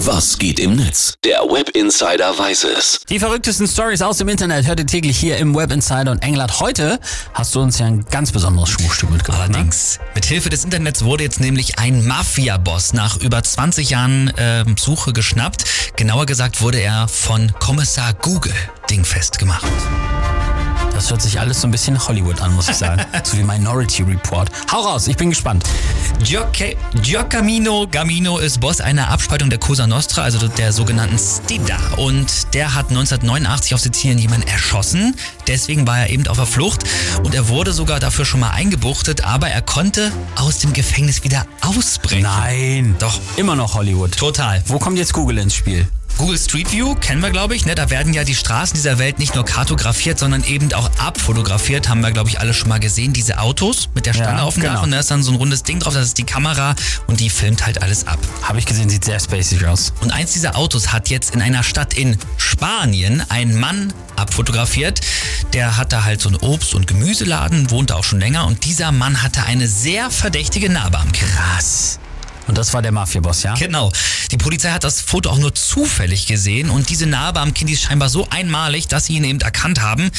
Was geht im Netz? Der Web Insider weiß es. Die verrücktesten Stories aus dem Internet hört ihr täglich hier im Web Insider und England. Heute hast du uns ja ein ganz besonderes Schmuckstück mitgebracht. Ne? Allerdings. Mithilfe des Internets wurde jetzt nämlich ein Mafia-Boss nach über 20 Jahren äh, Suche geschnappt. Genauer gesagt wurde er von Kommissar Google dingfest gemacht. Das hört sich alles so ein bisschen Hollywood an, muss ich sagen. so wie Minority Report. Hau raus, ich bin gespannt. Gioca- Giacomino Gamino ist Boss einer Abspaltung der Cosa Nostra, also der sogenannten Stida. Und der hat 1989 auf Sizilien jemanden erschossen. Deswegen war er eben auf der Flucht. Und er wurde sogar dafür schon mal eingebuchtet, aber er konnte aus dem Gefängnis wieder ausbrechen. Nein. Doch. Immer noch Hollywood. Total. Wo kommt jetzt Google ins Spiel? Google Street View kennen wir, glaube ich. Ne? Da werden ja die Straßen dieser Welt nicht nur kartografiert, sondern eben auch abfotografiert. Haben wir, glaube ich, alle schon mal gesehen. Diese Autos mit der Stange Ja, auf dem genau. Dach und da ist dann so ein rundes Ding drauf. Das ist die Kamera und die filmt halt alles ab. Habe ich gesehen, sieht sehr spacig aus. Und eins dieser Autos hat jetzt in einer Stadt in Spanien einen Mann abfotografiert. Der hatte halt so einen Obst- und Gemüseladen, wohnte auch schon länger und dieser Mann hatte eine sehr verdächtige Narbe am Kinn. Krass. Und das war der Mafia-Boss, ja? Genau. Die Polizei hat das Foto auch nur zufällig gesehen und diese Narbe am Kinn die ist scheinbar so einmalig, dass sie ihn eben erkannt haben.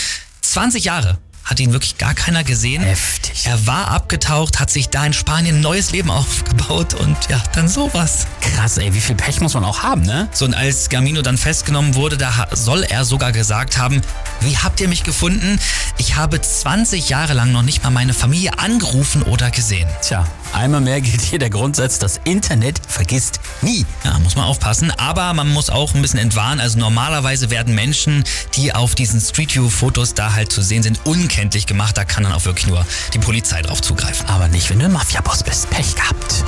20 Jahre hat ihn wirklich gar keiner gesehen. Heftig. Er war abgetaucht, hat sich da in Spanien ein neues Leben aufgebaut und ja, dann sowas. Krass, ey, wie viel Pech muss man auch haben, ne? So, und als Gamino dann festgenommen wurde, da soll er sogar gesagt haben, wie habt ihr mich gefunden? Ich habe 20 Jahre lang noch nicht mal meine Familie angerufen oder gesehen. Tja, einmal mehr gilt hier der Grundsatz, das Internet vergisst nie. Ja, muss man aufpassen. Aber man muss auch ein bisschen entwarnen. Also normalerweise werden Menschen, die auf diesen Street View Fotos da halt zu sehen sind, unkenntlich gemacht. Da kann dann auch wirklich nur die Polizei drauf zugreifen. Aber nicht, wenn du ein Mafia-Boss bist. Pech gehabt.